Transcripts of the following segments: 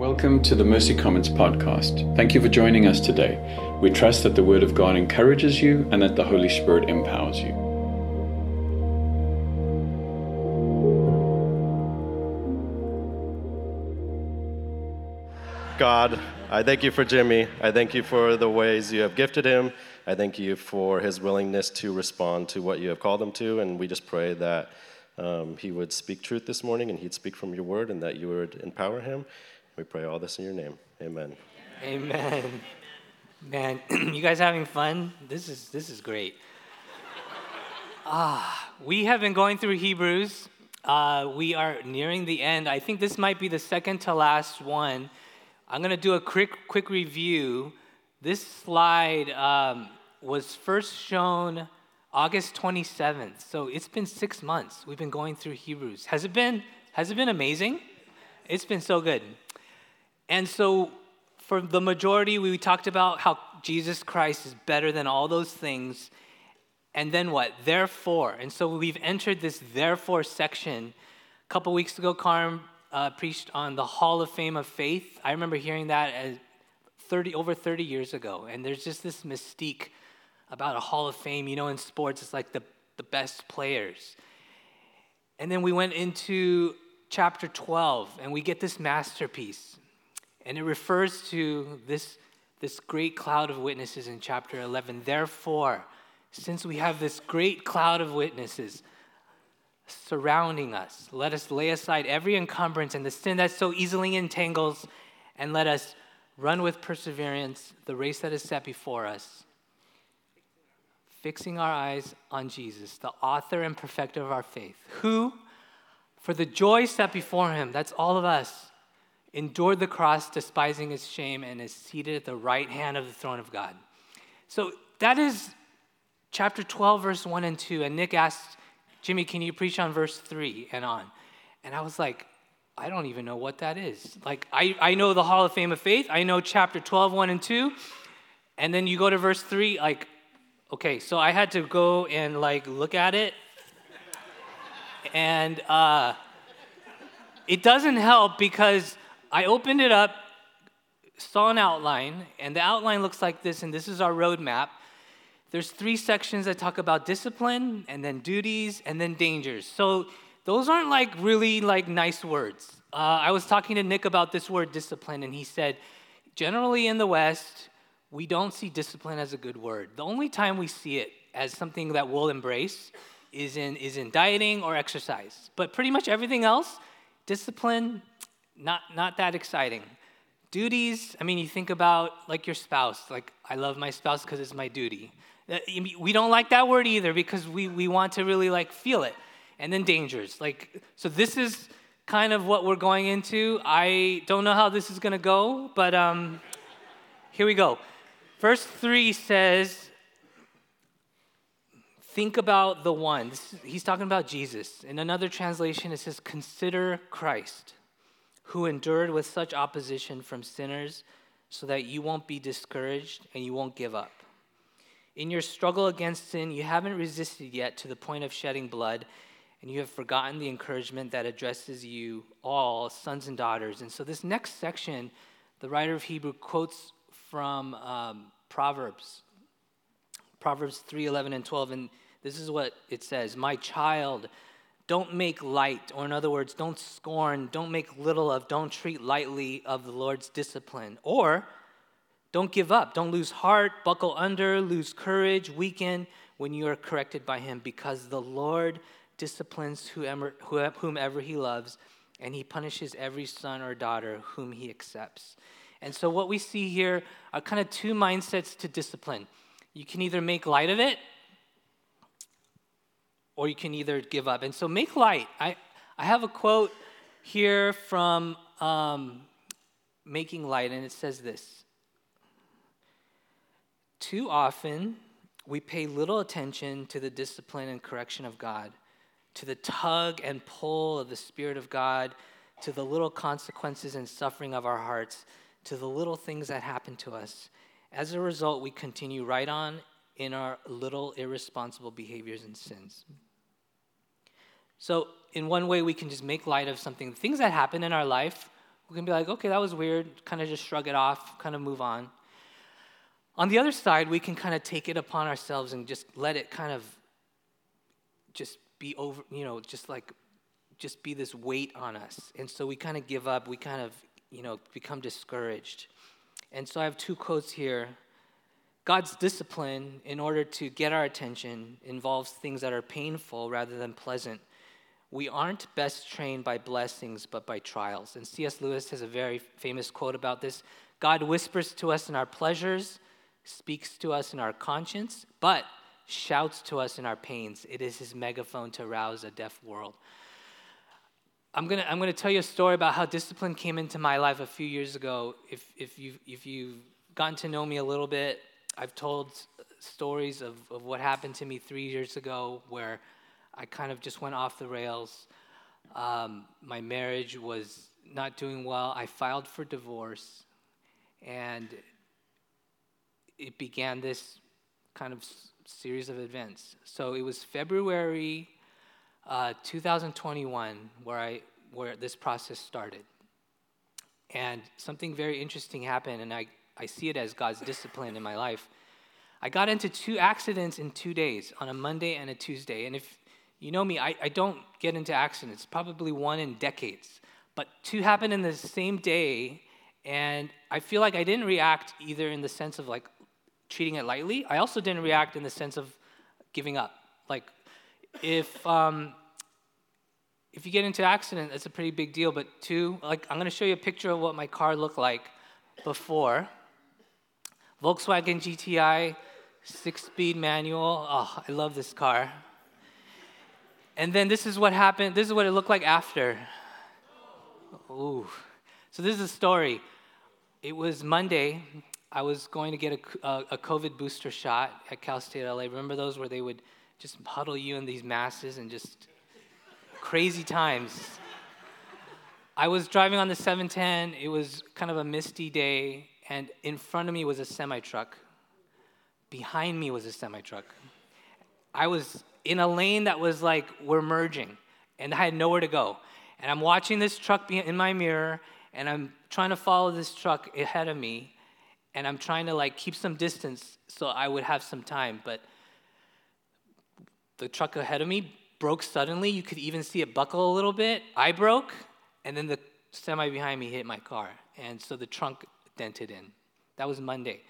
Welcome to the Mercy Commons podcast. Thank you for joining us today. We trust that the Word of God encourages you and that the Holy Spirit empowers you. God, I thank you for Jimmy. I thank you for the ways you have gifted him. I thank you for his willingness to respond to what you have called him to. And we just pray that um, he would speak truth this morning and he'd speak from your word and that you would empower him. We pray all this in your name. Amen. Amen. Man, you guys having fun? This is this is great. Ah, we have been going through Hebrews. Uh, we are nearing the end. I think this might be the second to last one. I'm going to do a quick quick review. This slide um, was first shown August 27th, so it's been six months. We've been going through Hebrews. Has it been? Has it been amazing? It's been so good. And so, for the majority, we talked about how Jesus Christ is better than all those things. And then what? Therefore. And so, we've entered this therefore section. A couple weeks ago, Carm uh, preached on the Hall of Fame of Faith. I remember hearing that as 30, over 30 years ago. And there's just this mystique about a Hall of Fame. You know, in sports, it's like the, the best players. And then we went into chapter 12, and we get this masterpiece. And it refers to this, this great cloud of witnesses in chapter 11. Therefore, since we have this great cloud of witnesses surrounding us, let us lay aside every encumbrance and the sin that so easily entangles, and let us run with perseverance the race that is set before us, fixing our eyes on Jesus, the author and perfecter of our faith, who, for the joy set before him, that's all of us, endured the cross, despising its shame, and is seated at the right hand of the throne of God. So that is chapter 12, verse 1 and 2. And Nick asked, Jimmy, can you preach on verse 3 and on? And I was like, I don't even know what that is. Like, I, I know the Hall of Fame of Faith, I know chapter 12, 1 and 2. And then you go to verse 3, like, okay, so I had to go and like look at it. And uh, it doesn't help because I opened it up, saw an outline, and the outline looks like this, and this is our roadmap. There's three sections that talk about discipline, and then duties, and then dangers. So those aren't like really like nice words. Uh, I was talking to Nick about this word discipline, and he said, generally in the West, we don't see discipline as a good word. The only time we see it as something that we'll embrace is in, is in dieting or exercise. But pretty much everything else, discipline, not, not that exciting. Duties, I mean, you think about like your spouse, like, I love my spouse because it's my duty. Uh, we don't like that word either because we, we want to really like feel it. And then dangers. Like, so this is kind of what we're going into. I don't know how this is going to go, but um, here we go. Verse 3 says, Think about the one. he's talking about Jesus. In another translation, it says, Consider Christ who endured with such opposition from sinners so that you won't be discouraged and you won't give up. In your struggle against sin, you haven't resisted yet to the point of shedding blood, and you have forgotten the encouragement that addresses you all, sons and daughters. And so, this next section, the writer of Hebrew quotes from um, Proverbs, Proverbs 3 11 and 12. And this is what it says My child, don't make light, or in other words, don't scorn, don't make little of, don't treat lightly of the Lord's discipline. Or don't give up, don't lose heart, buckle under, lose courage, weaken when you are corrected by Him, because the Lord disciplines whomever, whomever He loves, and He punishes every son or daughter whom He accepts. And so, what we see here are kind of two mindsets to discipline. You can either make light of it or you can either give up. And so make light. I, I have a quote here from um, Making Light, and it says this Too often, we pay little attention to the discipline and correction of God, to the tug and pull of the Spirit of God, to the little consequences and suffering of our hearts, to the little things that happen to us. As a result, we continue right on in our little irresponsible behaviors and sins. So, in one way, we can just make light of something, things that happen in our life, We can be like, okay, that was weird, kind of just shrug it off, kind of move on. On the other side, we can kind of take it upon ourselves and just let it kind of just be over, you know, just like, just be this weight on us. And so we kind of give up, we kind of, you know, become discouraged. And so I have two quotes here. God's discipline, in order to get our attention, involves things that are painful rather than pleasant. We aren't best trained by blessings, but by trials. And C.S. Lewis has a very famous quote about this God whispers to us in our pleasures, speaks to us in our conscience, but shouts to us in our pains. It is his megaphone to rouse a deaf world. I'm gonna, I'm gonna tell you a story about how discipline came into my life a few years ago. If, if, you've, if you've gotten to know me a little bit, I've told stories of, of what happened to me three years ago where I kind of just went off the rails. Um, my marriage was not doing well. I filed for divorce, and it began this kind of series of events. So it was February uh, 2021 where I where this process started, and something very interesting happened, and I I see it as God's discipline in my life. I got into two accidents in two days, on a Monday and a Tuesday, and if you know me, I, I don't get into accidents, probably one in decades, but two happened in the same day, and I feel like I didn't react either in the sense of like treating it lightly. I also didn't react in the sense of giving up. Like, if um, if you get into accident, that's a pretty big deal. But two, like, I'm gonna show you a picture of what my car looked like before. Volkswagen GTI, six-speed manual. Oh, I love this car. And then this is what happened. This is what it looked like after. Ooh. So this is a story. It was Monday. I was going to get a, a, a, COVID booster shot at Cal State LA. Remember those where they would just huddle you in these masses and just crazy times. I was driving on the 710. It was kind of a misty day, and in front of me was a semi truck. Behind me was a semi truck. I was in a lane that was like, we're merging, and I had nowhere to go. And I'm watching this truck in my mirror, and I'm trying to follow this truck ahead of me and I'm trying to like keep some distance so I would have some time. But the truck ahead of me broke suddenly. You could even see it buckle a little bit. I broke, and then the semi behind me hit my car, and so the trunk dented in. That was Monday.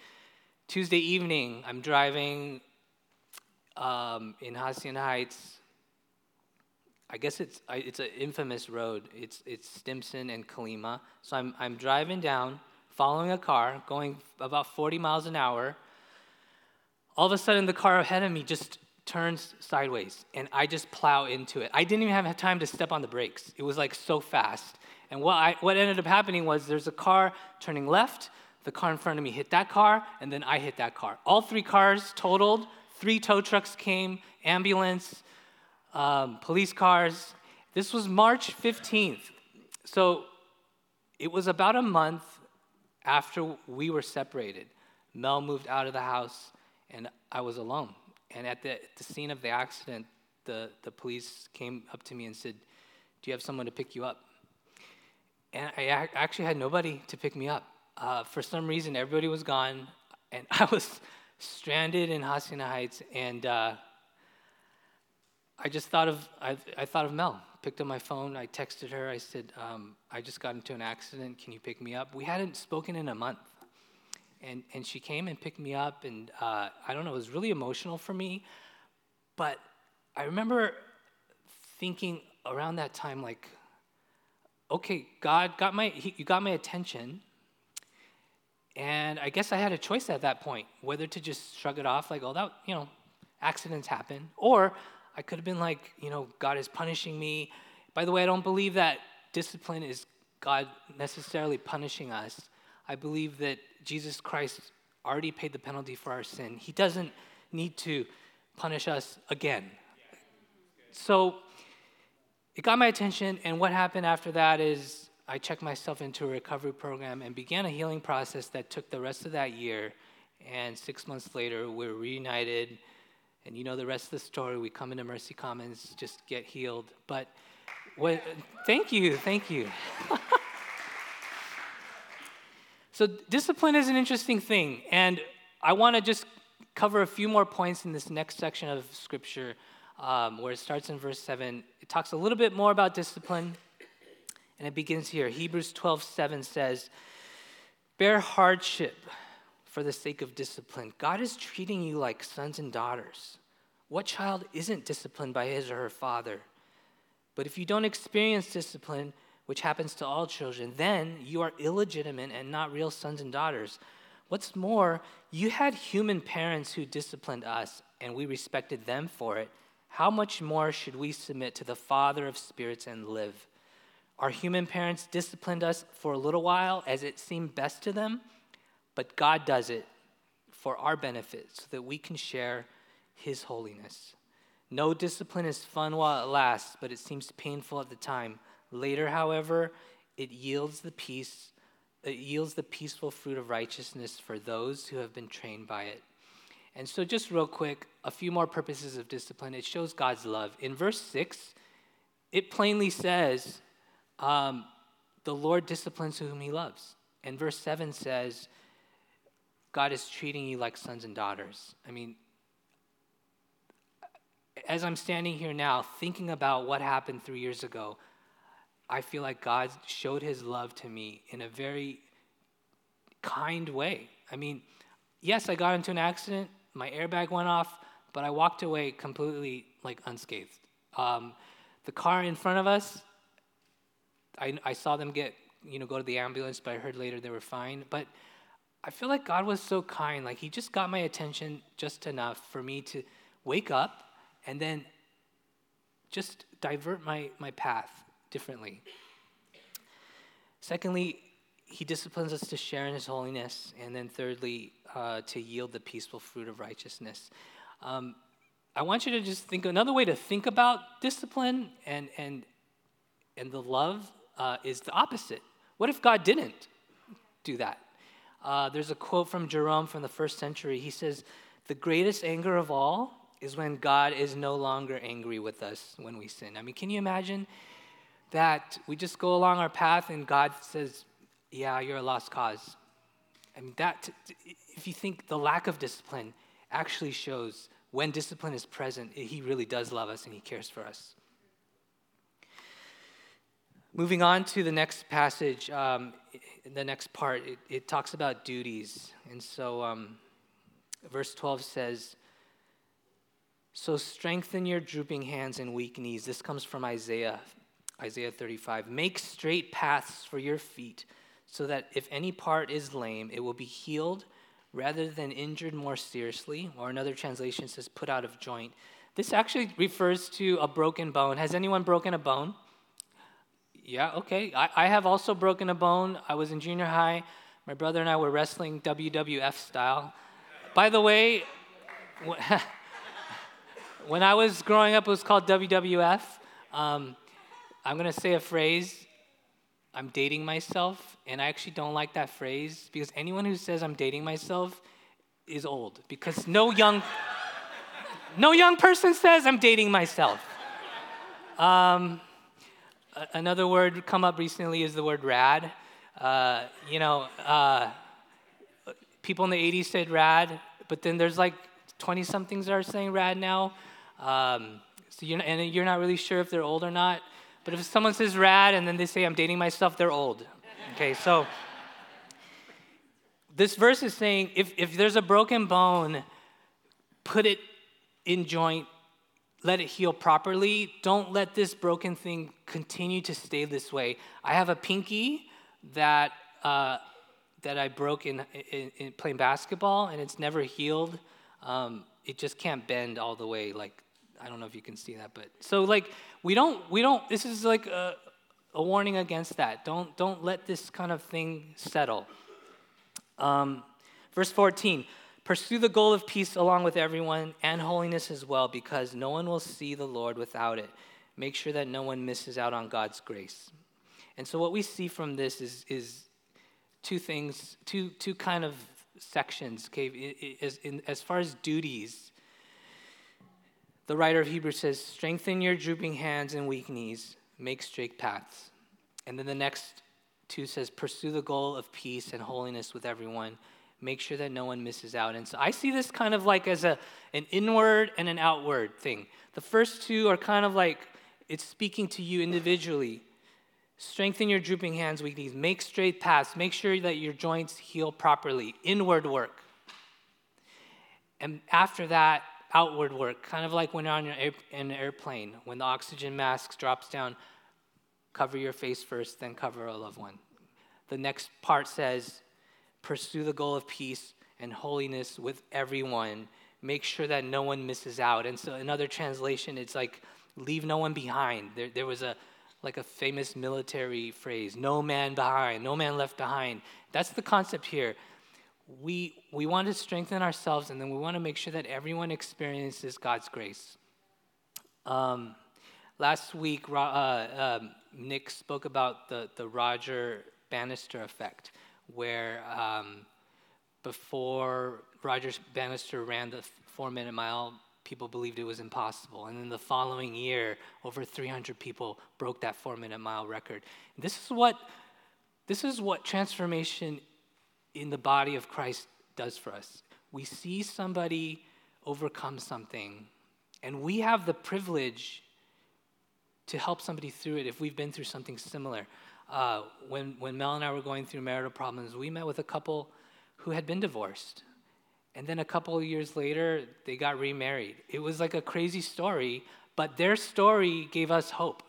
Tuesday evening, I'm driving um, in Hacienda Heights. I guess it's it's an infamous road. It's it's Stimson and Colima. So I'm I'm driving down following a car going about 40 miles an hour. All of a sudden, the car ahead of me just turns sideways, and I just plow into it. I didn't even have time to step on the brakes. It was like so fast. And what, I, what ended up happening was there's a car turning left, the car in front of me hit that car, and then I hit that car. All three cars totaled, three tow trucks came, ambulance, um, police cars. This was March 15th. So it was about a month after we were separated, Mel moved out of the house and I was alone. And at the, the scene of the accident, the, the police came up to me and said, Do you have someone to pick you up? And I actually had nobody to pick me up. Uh, for some reason, everybody was gone, and I was stranded in Hacienda Heights, and uh, I just thought of I, I thought of Mel picked up my phone. I texted her. I said, um, I just got into an accident. Can you pick me up? We hadn't spoken in a month. And, and she came and picked me up. And uh, I don't know, it was really emotional for me. But I remember thinking around that time, like, okay, God got my, he, you got my attention. And I guess I had a choice at that point whether to just shrug it off, like, oh, that, you know, accidents happen, or I could have been like, you know, God is punishing me. By the way, I don't believe that discipline is God necessarily punishing us. I believe that Jesus Christ already paid the penalty for our sin. He doesn't need to punish us again. So it got my attention, and what happened after that is I checked myself into a recovery program and began a healing process that took the rest of that year. And six months later, we're reunited and you know the rest of the story. We come into Mercy Commons, just get healed. But what, thank you, thank you. So, discipline is an interesting thing. And I want to just cover a few more points in this next section of scripture um, where it starts in verse 7. It talks a little bit more about discipline. And it begins here. Hebrews 12 7 says, Bear hardship for the sake of discipline. God is treating you like sons and daughters. What child isn't disciplined by his or her father? But if you don't experience discipline, which happens to all children, then you are illegitimate and not real sons and daughters. What's more, you had human parents who disciplined us, and we respected them for it. How much more should we submit to the Father of spirits and live? Our human parents disciplined us for a little while as it seemed best to them, but God does it for our benefit so that we can share His holiness. No discipline is fun while it lasts, but it seems painful at the time. Later, however, it yields the peace, it yields the peaceful fruit of righteousness for those who have been trained by it. And so, just real quick, a few more purposes of discipline. It shows God's love. In verse 6, it plainly says, um, The Lord disciplines whom he loves. And verse 7 says, God is treating you like sons and daughters. I mean, as I'm standing here now, thinking about what happened three years ago, I feel like God showed his love to me in a very kind way. I mean, yes, I got into an accident, my airbag went off, but I walked away completely like unscathed. Um, the car in front of us, I, I saw them get, you know, go to the ambulance, but I heard later they were fine. But I feel like God was so kind. Like He just got my attention just enough for me to wake up and then just divert my, my path differently. Secondly, He disciplines us to share in His holiness. And then thirdly, uh, to yield the peaceful fruit of righteousness. Um, I want you to just think another way to think about discipline and, and, and the love uh, is the opposite. What if God didn't do that? Uh, there's a quote from Jerome from the first century. He says, The greatest anger of all is when God is no longer angry with us when we sin. I mean, can you imagine that we just go along our path and God says, Yeah, you're a lost cause? I mean, that, if you think the lack of discipline actually shows when discipline is present, He really does love us and He cares for us. Moving on to the next passage, um, the next part, it, it, talks about duties. And so, um, verse 12 says, So strengthen your drooping hands and weak knees. This comes from Isaiah, Isaiah 35. Make straight paths for your feet, so that if any part is lame, it will be healed rather than injured more seriously. Or another translation says, put out of joint. This actually refers to a broken bone. Has anyone broken a bone? Yeah, okay. I, I have also broken a bone. I was in junior high. My brother and I were wrestling WWF style. By the way, when I was growing up, it was called WWF. Um, I'm going to say a phrase. I'm dating myself, and I actually don't like that phrase because anyone who says I'm dating myself is old because no young, no young person says I'm dating myself. Um, another word come up recently is the word rad. Uh, you know, uh, people in the 80s said rad, but then there's like 20 somethings that are saying rad now. Um, so you're and you're not really sure if they're old or not. But if someone says rad and then they say I'm dating myself, they're old. Okay, so this verse is saying if, if there's a broken bone, put it in joint let it heal properly. Don't let this broken thing continue to stay this way. I have a pinky that uh, that I broke in, in, in, playing basketball, and it's never healed. Um, it just can't bend all the way. Like I don't know if you can see that, but so like we don't we don't. This is like a, a warning against that. Don't don't let this kind of thing settle. Um, verse 14 Pursue the goal of peace along with everyone and holiness as well, because no one will see the Lord without it. Make sure that no one misses out on God's grace. And so, what we see from this is, is two things, two, two kind of sections. Okay, as, in, as far as duties, the writer of Hebrews says, Strengthen your drooping hands and weak knees, make straight paths. And then the next 2 says, Pursue the goal of peace and holiness with everyone. Make sure that no one misses out. And so I see this kind of like as a, an inward and an outward thing. The first two are kind of like it's speaking to you individually. Strengthen your drooping hands, weak knees. Make straight paths. Make sure that your joints heal properly. Inward work. And after that, outward work, kind of like when you're on air, in an airplane, when the oxygen mask drops down, cover your face first, then cover a loved one. The next part says, pursue the goal of peace and holiness with everyone. Make sure that no one misses out. And so, another translation, it's like, leave no one behind. There, there was a like a famous military phrase, no man behind, no man left behind. That's the concept here we, we want to strengthen ourselves and then we want to make sure that everyone experiences God's grace. Um, last week, uh, um, Nick spoke about the, the Roger Bannister effect, where um, before Roger Bannister ran the four minute mile, people believed it was impossible. And then the following year, over 300 people broke that four minute mile record. This is what, this is what transformation in the body of Christ does for us. We see somebody overcome something, and we have the privilege to help somebody through it if we've been through something similar. Uh, when, when Mel and I were going through marital problems, we met with a couple who had been divorced. And then a couple of years later, they got remarried. It was like a crazy story, but their story gave us hope.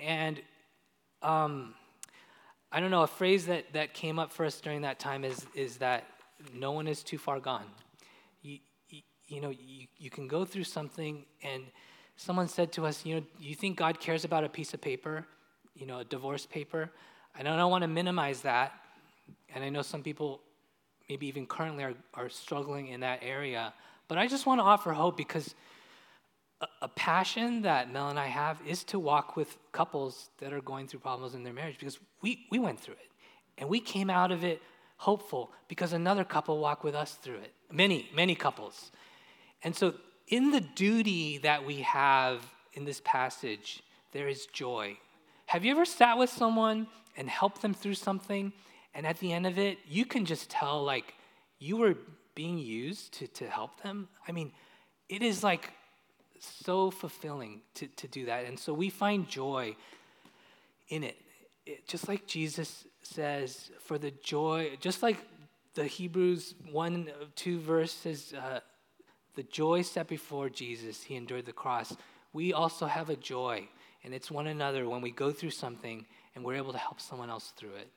And um, I don't know, a phrase that, that came up for us during that time is, is that no one is too far gone. You, you, you know, you, you can go through something, and someone said to us, you know, you think God cares about a piece of paper, you know, a divorce paper? And I don't want to minimize that. And I know some people, maybe even currently, are, are struggling in that area. But I just want to offer hope because a passion that Mel and I have is to walk with couples that are going through problems in their marriage because we, we went through it. And we came out of it hopeful because another couple walked with us through it. Many, many couples. And so, in the duty that we have in this passage, there is joy. Have you ever sat with someone and helped them through something, and at the end of it, you can just tell, like, you were being used to, to help them? I mean, it is like so fulfilling to, to do that. And so we find joy in it. it. Just like Jesus says, for the joy, just like the Hebrews 1 2 verses, uh, the joy set before Jesus, he endured the cross. We also have a joy, and it's one another when we go through something and we're able to help someone else through it.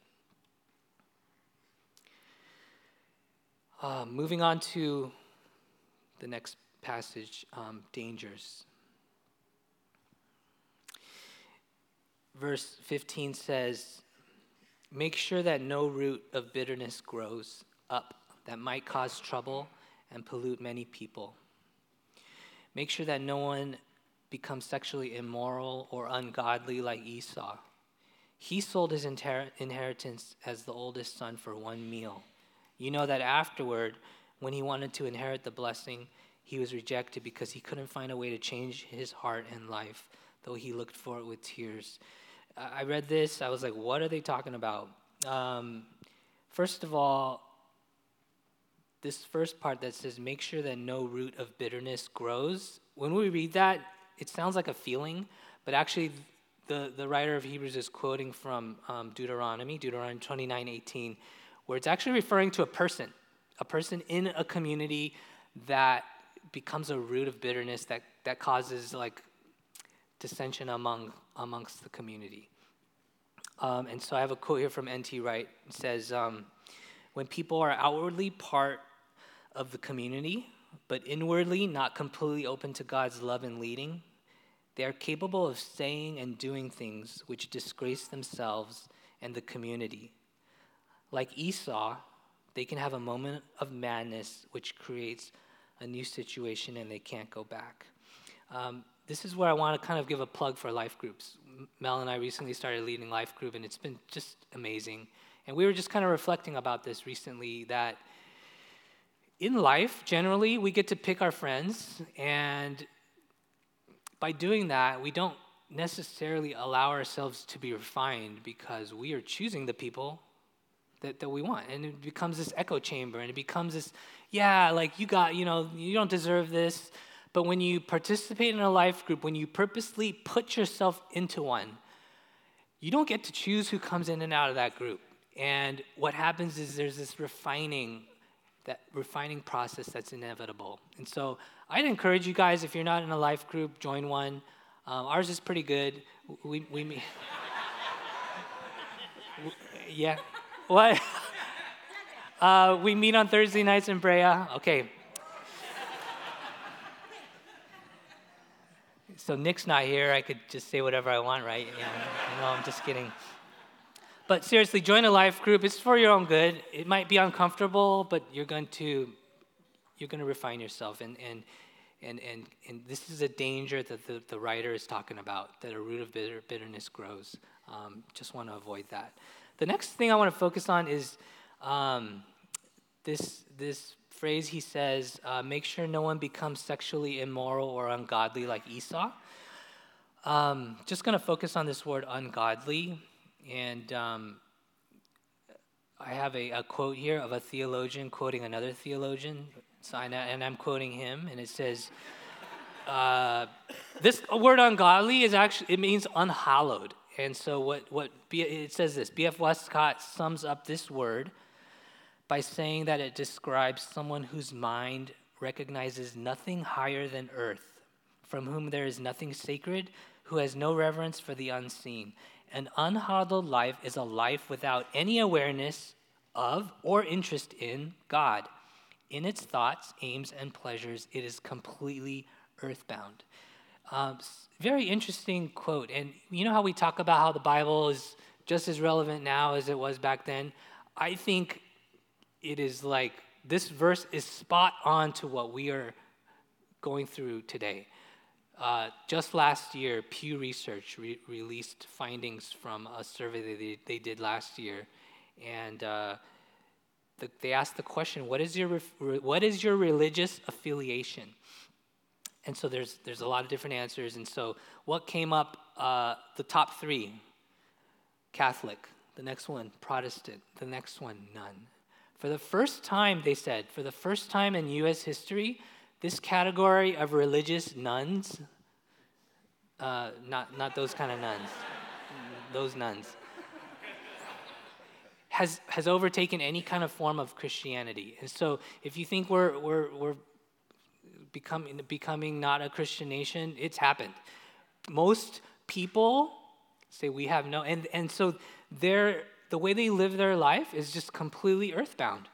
Uh, moving on to the next passage, um, dangers. Verse 15 says, Make sure that no root of bitterness grows up that might cause trouble and pollute many people. Make sure that no one becomes sexually immoral or ungodly like Esau. He sold his inheritance as the oldest son for one meal. You know that afterward, when he wanted to inherit the blessing, he was rejected because he couldn't find a way to change his heart and life, though he looked for it with tears. I read this, I was like, what are they talking about? Um, first of all, this first part that says, make sure that no root of bitterness grows. When we read that, it sounds like a feeling, but actually, the, the writer of Hebrews is quoting from um, Deuteronomy, Deuteronomy 29 18, where it's actually referring to a person, a person in a community that becomes a root of bitterness that, that causes like dissension among amongst the community. Um, and so I have a quote here from N.T. Wright. It says, um, "When people are outwardly part of the community, but inwardly not completely open to God's love and leading, they are capable of saying and doing things which disgrace themselves and the community. Like Esau, they can have a moment of madness which creates a new situation and they can't go back. Um, this is where I want to kind of give a plug for life groups. Mel and I recently started leading life group, and it's been just amazing. And we were just kind of reflecting about this recently that in life, generally, we get to pick our friends, and by doing that, we don't necessarily allow ourselves to be refined because we are choosing the people that, that we want. And it becomes this echo chamber and it becomes this, yeah, like you got, you know, you don't deserve this. But when you participate in a life group, when you purposely put yourself into one, you don't get to choose who comes in and out of that group. And what happens is there's this refining, that refining process that's inevitable. And so I'd encourage you guys, if you're not in a life group, join one. Um, ours is pretty good. We, we, we yeah. What? Uh, we meet on Thursday nights in Brea. Okay. So Nick's not here. I could just say whatever I want, right? Yeah. no, I'm just kidding. But seriously, join a life group. It's for your own good. It might be uncomfortable, but you're going to you're going to refine yourself and and and and, and this is a danger that the, the writer is talking about that a root of bitter, bitterness grows um, just want to avoid that the next thing i want to focus on is um, this this phrase he says uh, make sure no one becomes sexually immoral or ungodly like esau um, just going to focus on this word ungodly and um, I have a, a, quote here of a theologian quoting another theologian and I'm quoting him, and it says, uh, "This word ungodly is actually it means unhallowed." And so what what it says this B.F. Westcott sums up this word by saying that it describes someone whose mind recognizes nothing higher than earth, from whom there is nothing sacred, who has no reverence for the unseen. An unhallowed life is a life without any awareness of or interest in God. In its thoughts, aims, and pleasures, it is completely earthbound. Um, very interesting quote. And you know how we talk about how the Bible is just as relevant now as it was back then? I think it is like this verse is spot on to what we are going through today. Uh, just last year, Pew Research re- released findings from a survey that they, they did last year. And uh, the, they asked the question, what is, your, what is your religious affiliation? And so there's, there's a lot of different answers. And so what came up, uh, the top three, Catholic, the next one, Protestant, the next one, none. For the first time, they said, for the first time in US history, this category of religious nones, uh, not, not those kind of nuns, those nuns, has, has overtaken any kind of form of Christianity. And so if you think we're, we're, we're becoming, becoming not a Christian nation, it's happened. Most people say we have no, and, and so they're, the way they live their life is just completely earthbound,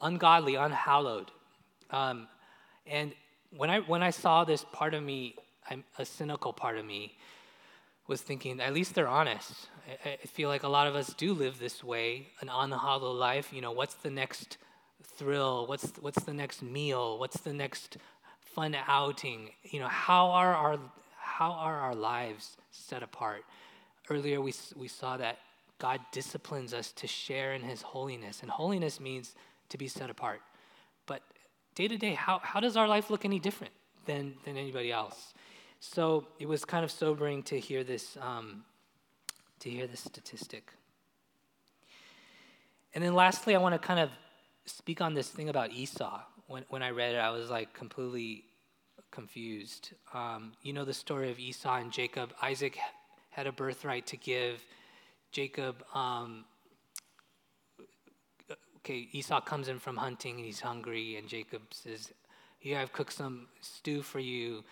ungodly, unhallowed. Um, and when I, when I saw this part of me, I'm, a cynical part of me, was thinking, at least they're honest. I, I feel like a lot of us do live this way, an hollow life. You know, what's the next thrill? What's what's the next meal? What's the next fun outing? You know, how are our how are our lives set apart? Earlier, we we saw that God disciplines us to share in His holiness, and holiness means to be set apart. But day to day, how how does our life look any different than than anybody else? So it was kind of sobering to hear this, um, to hear this statistic. And then lastly, I want to kind of speak on this thing about Esau. When, when I read it, I was like completely confused. Um, you know the story of Esau and Jacob. Isaac had a birthright to give. Jacob, um, okay, Esau comes in from hunting and he's hungry, and Jacob says, Here, I've cooked some stew for you.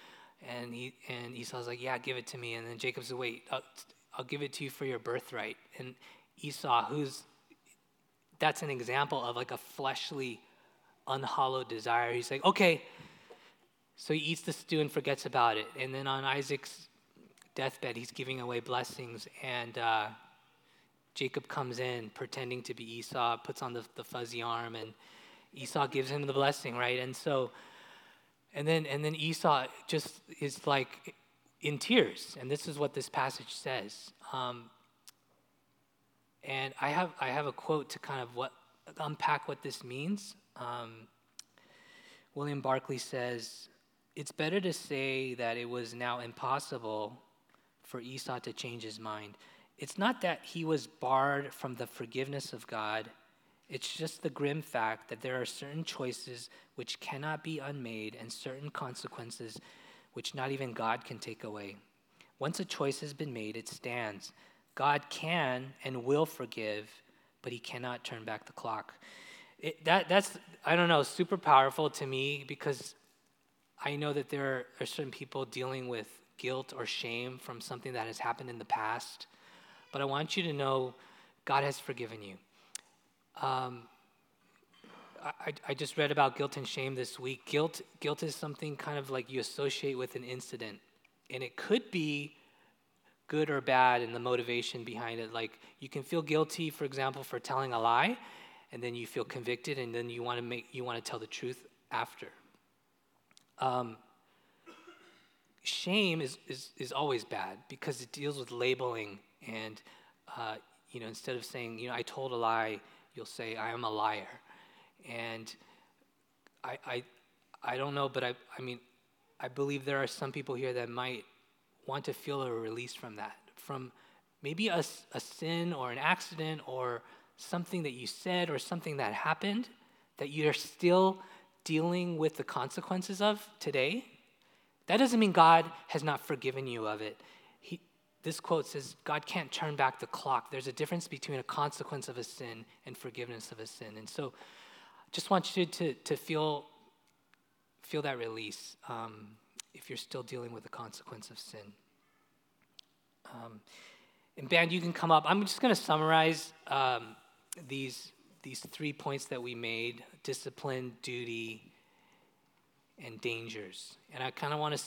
And, he, and Esau's like, Yeah, give it to me. And then Jacob says, Wait, I'll, I'll give it to you for your birthright. And Esau, who's that's an example of like a fleshly, unhallowed desire. He's like, Okay. So he eats the stew and forgets about it. And then on Isaac's deathbed, he's giving away blessings. And uh, Jacob comes in pretending to be Esau, puts on the, the fuzzy arm, and Esau gives him the blessing, right? And so and then, and then Esau just is like in tears. And this is what this passage says. Um, and I have, I have a quote to kind of what, unpack what this means. Um, William Barclay says, It's better to say that it was now impossible for Esau to change his mind. It's not that he was barred from the forgiveness of God. It's just the grim fact that there are certain choices which cannot be unmade and certain consequences which not even God can take away. Once a choice has been made, it stands. God can and will forgive, but he cannot turn back the clock. It, that, that's, I don't know, super powerful to me because I know that there are certain people dealing with guilt or shame from something that has happened in the past. But I want you to know God has forgiven you. Um, I, I just read about guilt and shame this week. Guilt, guilt is something kind of like you associate with an incident, and it could be good or bad in the motivation behind it. Like you can feel guilty, for example, for telling a lie, and then you feel convicted, and then you want to make you want to tell the truth after. Um, shame is, is, is always bad because it deals with labeling and uh, you know instead of saying you know i told a lie you'll say i am a liar and i i, I don't know but I, I mean i believe there are some people here that might want to feel a release from that from maybe a, a sin or an accident or something that you said or something that happened that you're still dealing with the consequences of today that doesn't mean God has not forgiven you of it. He, this quote says, God can't turn back the clock. There's a difference between a consequence of a sin and forgiveness of a sin. And so just want you to, to feel, feel that release um, if you're still dealing with the consequence of sin. Um, and band, you can come up. I'm just going to summarize um, these, these three points that we made discipline, duty, and dangers. And I kind of want to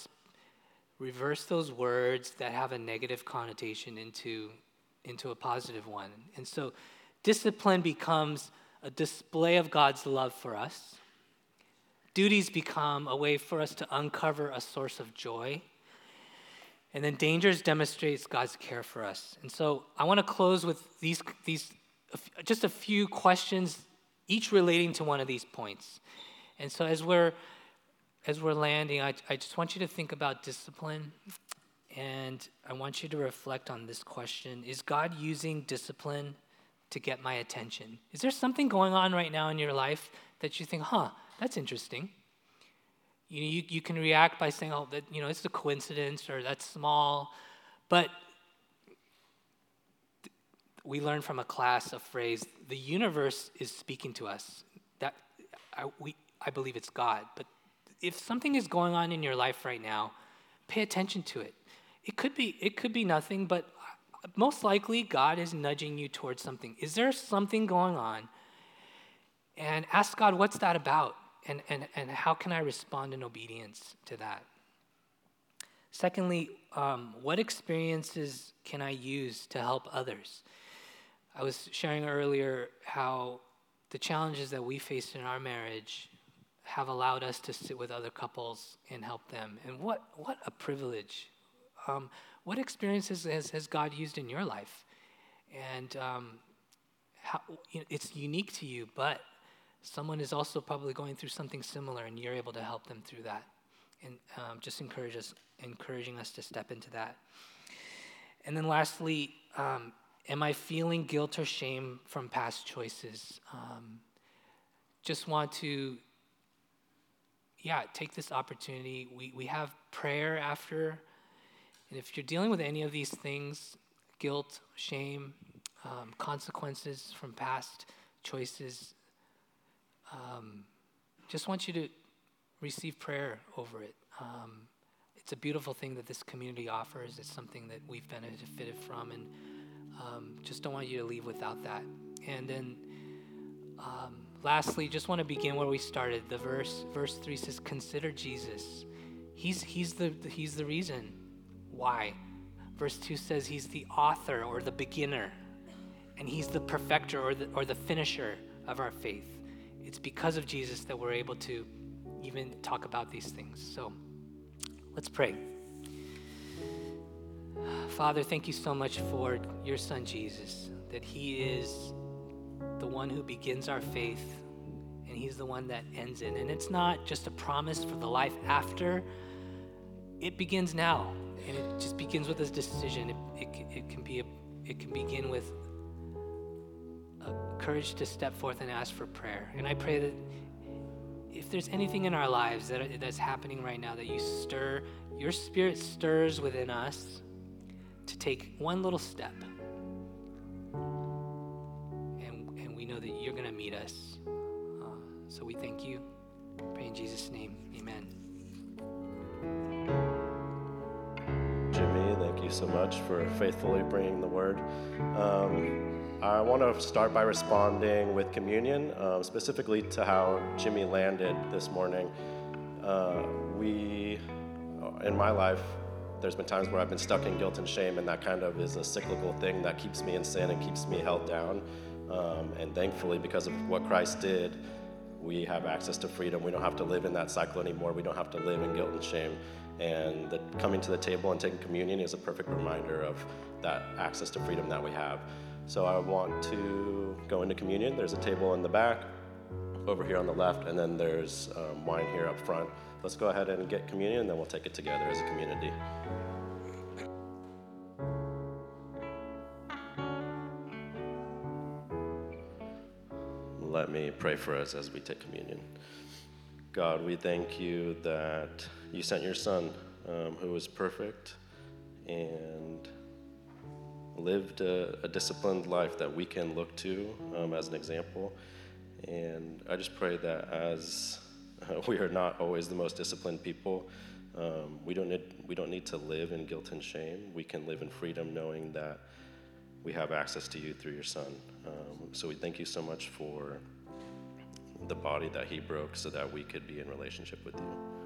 reverse those words that have a negative connotation into, into a positive one. And so discipline becomes a display of God's love for us. Duties become a way for us to uncover a source of joy. And then dangers demonstrates God's care for us. And so I want to close with these, these just a few questions, each relating to one of these points. And so as we're as we're landing, I, I just want you to think about discipline. And I want you to reflect on this question Is God using discipline to get my attention? Is there something going on right now in your life that you think, huh, that's interesting? You, you, you can react by saying, oh, that, you know, it's a coincidence or that's small. But we learned from a class a phrase the universe is speaking to us. That I, we, I believe it's God, but if something is going on in your life right now, pay attention to it. It could be it could be nothing, but most likely God is nudging you towards something. Is there something going on? And ask God, what's that about? And, and, and how can I respond in obedience to that? Secondly, um, what experiences can I use to help others? I was sharing earlier how the challenges that we faced in our marriage have allowed us to sit with other couples and help them. And what, what a privilege. Um, what experiences has, has God used in your life? And um, how, it's unique to you, but someone is also probably going through something similar, and you're able to help them through that. And um, just encourage us, encouraging us to step into that. And then lastly, um, am I feeling guilt or shame from past choices? Um, just want to yeah, take this opportunity. We, we have prayer after. And if you're dealing with any of these things guilt, shame, um, consequences from past choices um, just want you to receive prayer over it. Um, it's a beautiful thing that this community offers. It's something that we've benefited from, and um, just don't want you to leave without that. And then um, lastly, just want to begin where we started. The verse, verse three says, "Consider Jesus. He's he's the he's the reason why." Verse two says he's the author or the beginner, and he's the perfecter or the or the finisher of our faith. It's because of Jesus that we're able to even talk about these things. So, let's pray. Father, thank you so much for your son Jesus, that he is the one who begins our faith, and He's the one that ends it. And it's not just a promise for the life after, it begins now. and it just begins with this decision. It, it, it can be a, it can begin with a courage to step forth and ask for prayer. And I pray that if there's anything in our lives that, that's happening right now that you stir, your spirit stirs within us to take one little step. And, and we know that you're going to meet us. Uh, so we thank you. Pray in Jesus' name. Amen. Jimmy, thank you so much for faithfully bringing the word. Um, I want to start by responding with communion, um, specifically to how Jimmy landed this morning. Uh, we, uh, in my life, there's been times where I've been stuck in guilt and shame, and that kind of is a cyclical thing that keeps me in sin and keeps me held down. Um, and thankfully, because of what Christ did, we have access to freedom. We don't have to live in that cycle anymore. We don't have to live in guilt and shame. And the, coming to the table and taking communion is a perfect reminder of that access to freedom that we have. So I want to go into communion. There's a table in the back, over here on the left, and then there's um, wine here up front. Let's go ahead and get communion, and then we'll take it together as a community. Let me pray for us as we take communion. God, we thank you that you sent your Son, um, who was perfect and lived a, a, disciplined life that we can look to um, as an example. And I just pray that as we are not always the most disciplined people, um, we, don't need, we don't need to live in guilt and shame. We can live in freedom knowing that we have access to you through your Son. Um, so we thank you so much for the body that he broke so that we could be in relationship with you.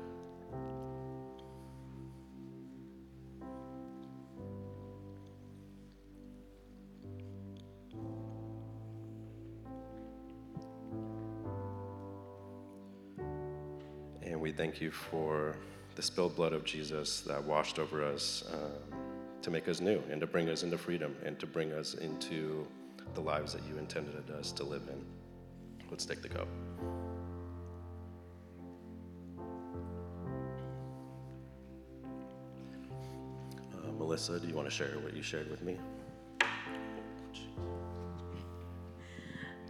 Thank you for the spilled blood of Jesus that washed over us um, to make us new and to bring us into freedom and to bring us into the lives that you intended us to live in. Let's take the cup. Uh, Melissa, do you want to share what you shared with me?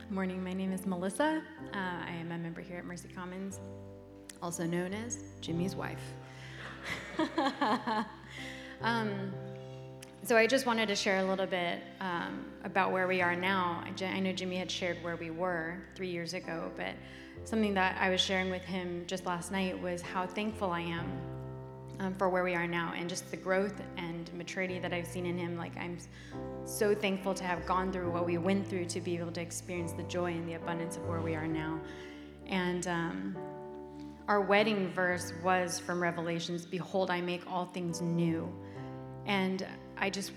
Morning. My name is Melissa. Uh, I am a member here at Mercy Commons also known as Jimmy's wife. um, so I just wanted to share a little bit um, about where we are now. I know Jimmy had shared where we were three years ago, but something that I was sharing with him just last night was how thankful I am um, for where we are now and just the growth and maturity that I've seen in him. Like, I'm so thankful to have gone through what we went through to be able to experience the joy and the abundance of where we are now. And, um, our wedding verse was from Revelations Behold, I make all things new. And I just,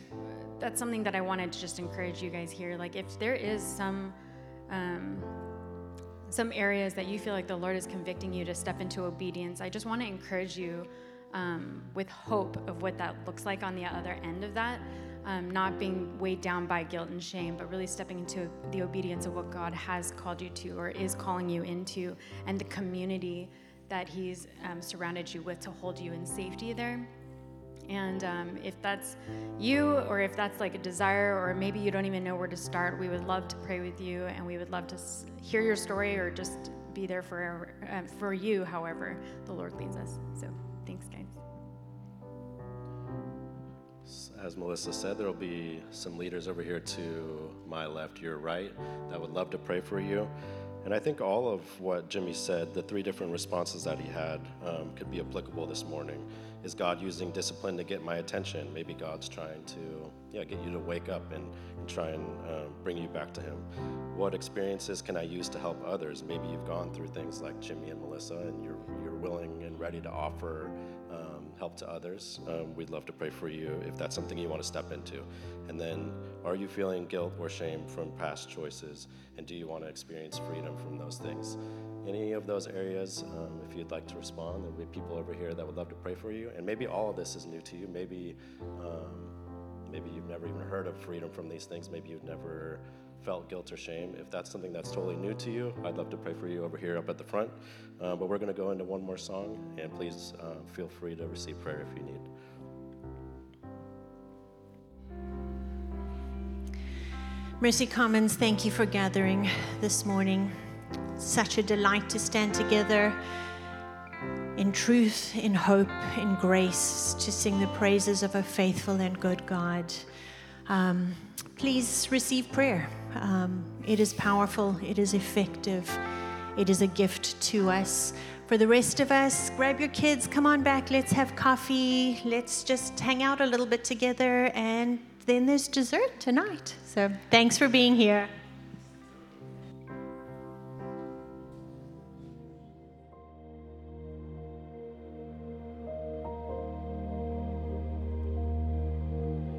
that's something that I wanted to just encourage you guys here. Like, if there is some, um, some areas that you feel like the Lord is convicting you to step into obedience, I just want to encourage you um, with hope of what that looks like on the other end of that. Um, not being weighed down by guilt and shame, but really stepping into the obedience of what God has called you to or is calling you into, and the community that He's um, surrounded you with to hold you in safety there. And um, if that's you, or if that's like a desire, or maybe you don't even know where to start, we would love to pray with you, and we would love to hear your story, or just be there for uh, for you. However, the Lord leads us. So, thanks, guys. As Melissa said, there will be some leaders over here to my left, your right, that would love to pray for you. And I think all of what Jimmy said, the three different responses that he had, um, could be applicable this morning. Is God using discipline to get my attention? Maybe God's trying to yeah, get you to wake up and, and try and uh, bring you back to Him. What experiences can I use to help others? Maybe you've gone through things like Jimmy and Melissa, and you're, you're willing and ready to offer um, help to others. Um, we'd love to pray for you if that's something you want to step into. And then, are you feeling guilt or shame from past choices? And do you want to experience freedom from those things? Any of those areas, um, if you'd like to respond, there'll be people over here that would love to pray for you. And maybe all of this is new to you. Maybe, um, maybe you've never even heard of freedom from these things. Maybe you've never felt guilt or shame. If that's something that's totally new to you, I'd love to pray for you over here up at the front. Uh, but we're going to go into one more song, and please uh, feel free to receive prayer if you need. Mercy Commons, thank you for gathering this morning. Such a delight to stand together in truth, in hope, in grace, to sing the praises of a faithful and good God. Um, please receive prayer. Um, it is powerful, it is effective, it is a gift to us. For the rest of us, grab your kids, come on back, let's have coffee, let's just hang out a little bit together, and then there's dessert tonight. So thanks for being here.